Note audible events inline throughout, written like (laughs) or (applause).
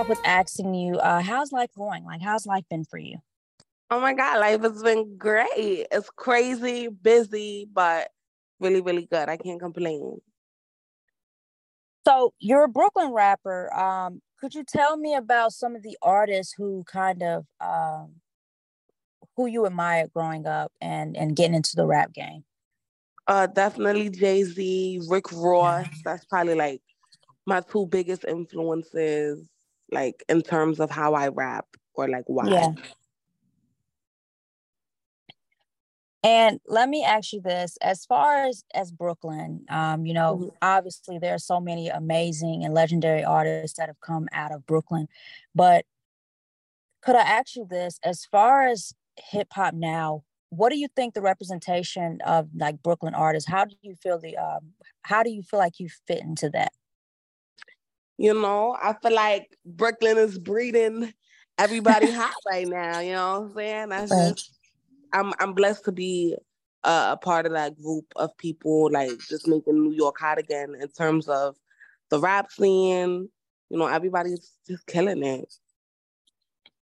off with asking you, uh, how's life going? Like, how's life been for you? Oh my God, life has been great. It's crazy, busy, but really, really good. I can't complain. So you're a Brooklyn rapper. Um, could you tell me about some of the artists who kind of um, who you admired growing up and and getting into the rap game? Uh, definitely Jay Z, Rick Ross. (laughs) That's probably like my two biggest influences, like in terms of how I rap or like why. Yeah. And let me ask you this: as far as as Brooklyn, um, you know, mm-hmm. obviously there are so many amazing and legendary artists that have come out of Brooklyn, but could I ask you this: as far as hip hop now, what do you think the representation of like Brooklyn artists? How do you feel the um, how do you feel like you fit into that? You know, I feel like Brooklyn is breeding everybody (laughs) hot right now. You know what I'm saying? That's right. just I'm I'm blessed to be a, a part of that group of people, like just making New York hot again in terms of the rap scene. You know, everybody's just killing it.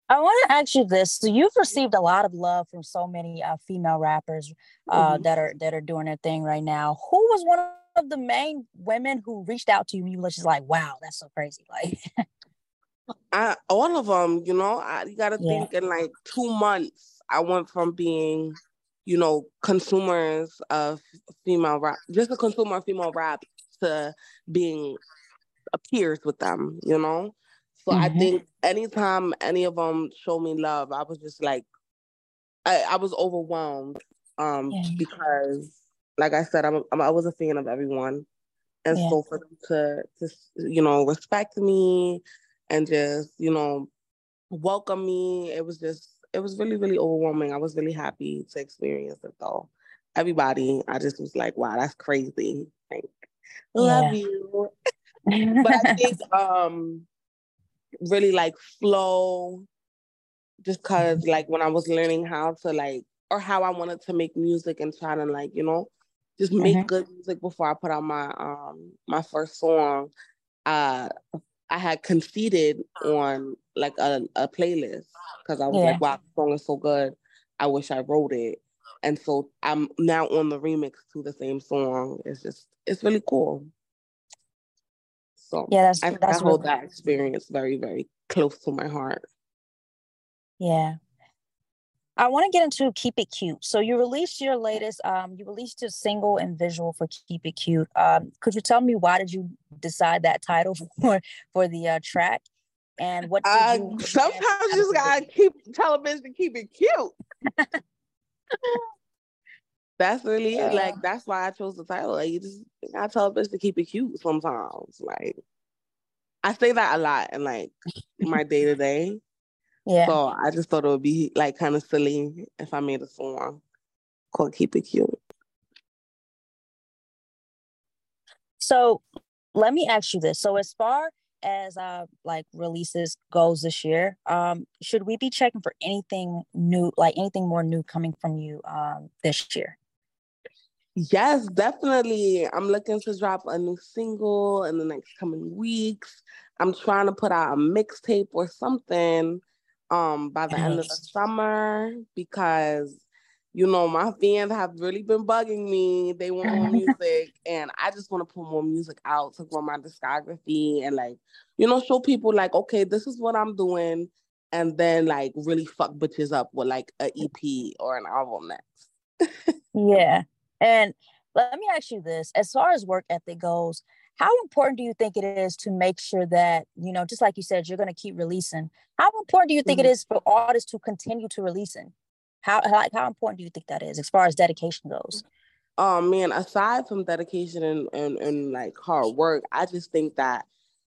I want to ask you this: So you've received a lot of love from so many uh, female rappers uh, mm-hmm. that are that are doing their thing right now. Who was one of the main women who reached out to you you were just like, "Wow, that's so crazy!" Like, (laughs) I, all of them. You know, I, you got to yeah. think in like two months I went from being, you know, consumers of female rap, just a consumer of female rap, to being peers with them, you know? So mm-hmm. I think anytime any of them show me love, I was just like, I, I was overwhelmed um, yeah. because, like I said, I'm, I'm, i was a fan of everyone. And yeah. so for them to, to, you know, respect me and just, you know, welcome me, it was just it was really, really overwhelming. I was really happy to experience it though. Everybody, I just was like, wow, that's crazy. Like, love you. (laughs) but I think um really like flow just cause like when I was learning how to like or how I wanted to make music and try to like, you know, just make mm-hmm. good music before I put out my um my first song. Uh I had conceded on like a, a playlist because I was yeah. like, wow, the song is so good. I wish I wrote it. And so I'm now on the remix to the same song. It's just, it's really cool. So yeah, that's, I, that's I hold that experience very, very close to my heart. Yeah. I want to get into Keep It Cute. So you released your latest, um, you released a single and visual for Keep It Cute. Um, could you tell me why did you decide that title (laughs) for for the uh, track? And what did uh, you sometimes you just gotta keep television to keep it cute. (laughs) that's really it. Like that's why I chose the title. Like you just gotta tell a bitch to keep it cute sometimes. Like I say that a lot in like my day to day. Yeah. So I just thought it would be like kind of silly if I made a song called Keep It Cute. So let me ask you this. So as far as uh like releases goes this year, um, should we be checking for anything new, like anything more new coming from you um this year? Yes, definitely. I'm looking to drop a new single in the next coming weeks. I'm trying to put out a mixtape or something um by the end of the summer because you know my fans have really been bugging me. They want more (laughs) music and i just want to put more music out to grow my discography and like you know show people like okay this is what i'm doing and then like really fuck bitches up with like a ep or an album next. (laughs) Yeah. And let me ask you this. As far as work ethic goes how important do you think it is to make sure that you know just like you said you're going to keep releasing. How important do you think mm-hmm. it is for artists to continue to releasing? How like how important do you think that is as far as dedication goes? Oh man aside from dedication and, and, and like hard work i just think that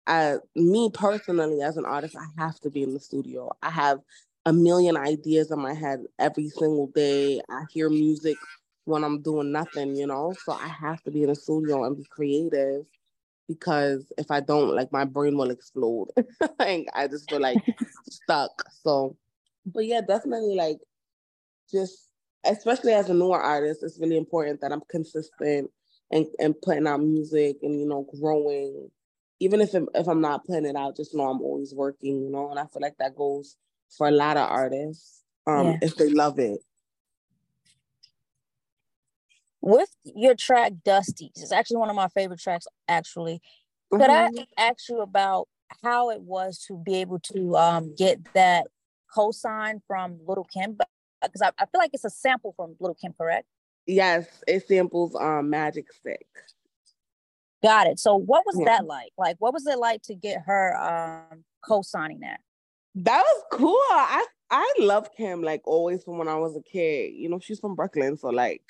uh, me personally as an artist i have to be in the studio. I have a million ideas in my head every single day. I hear music when i'm doing nothing you know? So i have to be in the studio and be creative because if I don't, like my brain will explode. (laughs) like I just feel like (laughs) stuck. So, but yeah, definitely like just especially as a newer artist, it's really important that I'm consistent and and putting out music and you know growing even if it, if I'm not putting it out, just know I'm always working, you know. And I feel like that goes for a lot of artists, um, yeah. if they love it. With your track Dusties, it's actually one of my favorite tracks. Actually, could mm-hmm. I ask you about how it was to be able to um, get that co-sign from Lil' Kim? Because I, I feel like it's a sample from Lil' Kim, correct? Yes, it samples um Magic Stick. Got it. So what was yeah. that like? Like what was it like to get her um co-signing that? That was cool. I I love Kim like always from when I was a kid. You know, she's from Brooklyn, so like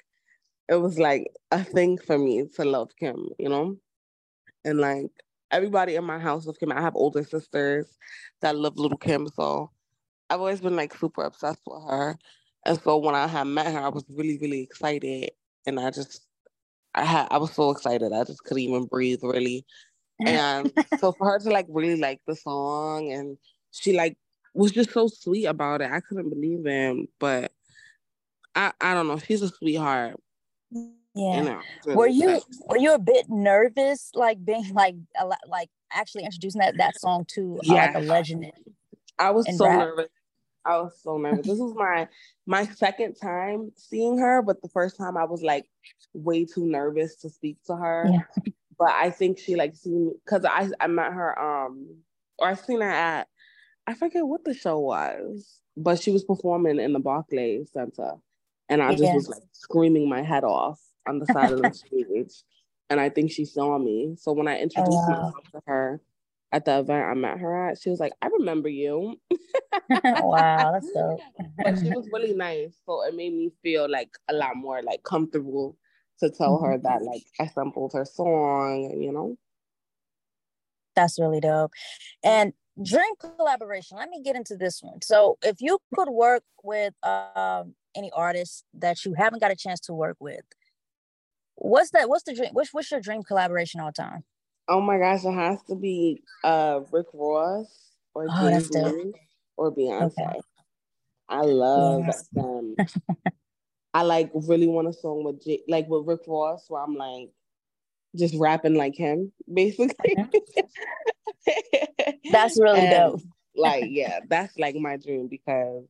it was like a thing for me to love Kim, you know? And like everybody in my house love Kim. I have older sisters that love Lil' Kim, so I've always been like super obsessed with her. And so when I had met her, I was really, really excited. And I just, I had, I was so excited. I just couldn't even breathe really. And so for her to like really like the song and she like was just so sweet about it. I couldn't believe him. But I, I don't know. She's a sweetheart. Yeah. You know, really were you were you a bit nervous, like being like a, lot, like actually introducing that that song to uh, yeah. like a legend? I was so rap? nervous. I was so nervous. this was my my second time seeing her, but the first time I was like way too nervous to speak to her. Yeah. But I think she like seen because I I met her um or I seen her at I forget what the show was, but she was performing in the Barclays Center, and I just was like screaming my head off on the side of the (laughs) stage. And I think she saw me. So when I introduced oh, wow. myself to her, at the event I met her at, she was like, I remember you. wow, (laughs) that's dope. but she was (laughs) really nice. So it made me feel like a lot more like comfortable to tell mm-hmm. her that like I sampled her song, you know. That's really dope. And dream collaboration, let me get into this one. So if you could work with um any artist that you haven't got a chance to work with, what's that? What's the dream? What's, what's your dream collaboration all time? Oh my gosh, it has to be uh Rick Ross or oh, or Beyonce. Okay. I love yes. them. (laughs) I like really want a song with J- like with Rick Ross where I'm like just rapping like him, basically. (laughs) that's really and, dope. like, yeah, that's like my dream because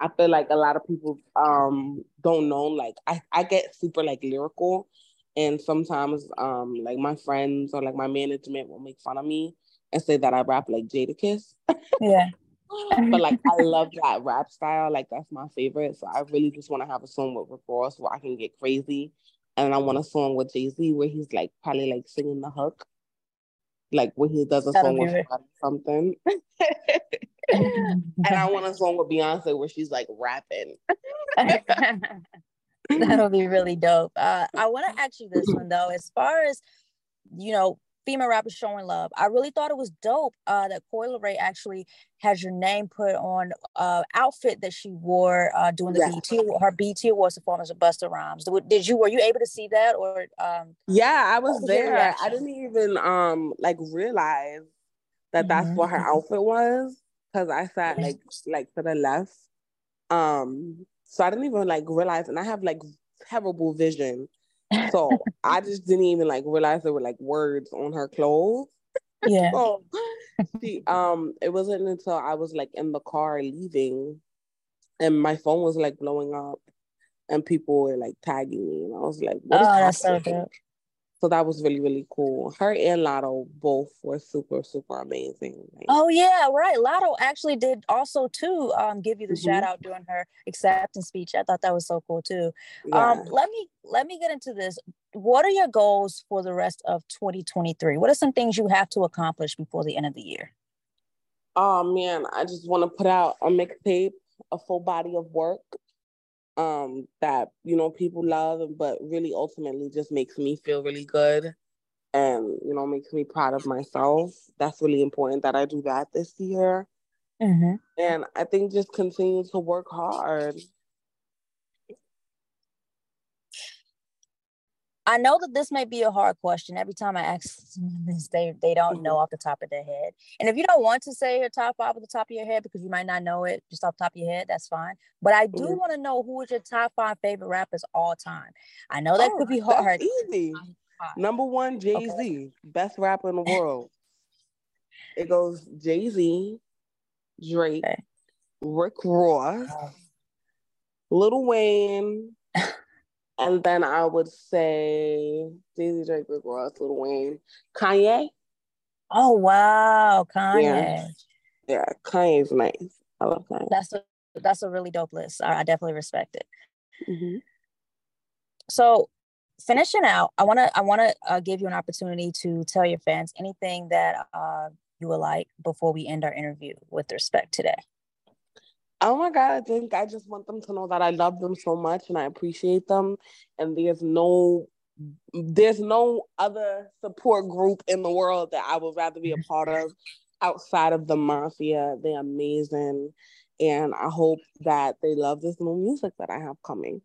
I feel like a lot of people um don't know. Like I, I get super like lyrical and sometimes um like my friends or like my management will make fun of me and say that I rap like Jada Jadakiss. Yeah. (laughs) but like I love that rap style. Like that's my favorite. So I really just want to have a song with Rick Ross where I can get crazy. And I want a song with Jay Z where he's like probably like singing the hook. Like when he does a That'll song with something. (laughs) and I want a song with Beyonce where she's like rapping. (laughs) That'll be really dope. Uh, I want to ask you this one though, as far as you know, female rappers showing love. I really thought it was dope uh, that Coi Leray actually has your name put on uh outfit that she wore uh doing the yeah. BET her BET Awards performance of Busta Rhymes. Did you were you able to see that or um Yeah, I was, was there. I didn't even um like realize that that's mm-hmm. what her outfit was because I sat like like to the left. Um so I didn't even like realize, and I have like terrible vision. So (laughs) I just didn't even like realize there were like words on her clothes. Yeah. (laughs) so she, um, it wasn't until I was like in the car leaving and my phone was like blowing up and people were like tagging me and I was like, what oh, that's so that was really, really cool. Her and Latto both were super, super amazing. oh yeah, right. Latto actually did also too um give you the mm-hmm. shout out during her acceptance speech. I thought that was so cool too. Yeah. Um let me let me get into this. What are your goals for the rest of 2023? What are some things you have to accomplish before the end of the year? Oh man, I just want to put out a mixtape, a full body of work um that you know people love but really ultimately just makes me feel really good and you know makes me proud of myself. That's really important that i do that this year. Mm-hmm. and i think just continue to work hard I know that this may be a hard question. Every time I ask (laughs) this, they they don't know mm-hmm. off the top of their head. And if you don't want to say your top five at the top of your head because you might not know it just off the top of your head, that's fine. But I do mm-hmm. want to know who is your top five favorite rappers all time. I know that oh, could be hard. easy. Number one, Jay Z, okay. best rapper in the world. (laughs) It goes Jay Z, Drake, okay. Rick Ross, oh. Lil Wayne, and then I would say Z, Drake, Rick Ross, Lil Wayne, Kanye. Oh wow, Kanye. Yeah, yeah Kanye's nice. I love Kanye. That's a that's a really dope list. I, I definitely respect it. Mm-hmm. So finishing out, I want to I want to uh, give you an opportunity to tell your fans anything that uh, you would like before we end our interview with respect today. Oh my god, I think I just want them to know that I love them so much and I appreciate them and there's no there's no other support group in the world that I would rather be a part of outside of the mafia. They're amazing and I hope that they love this new music that I have coming.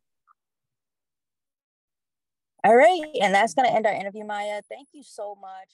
All right. And that's going to end our interview, Maiya. Thank you so much.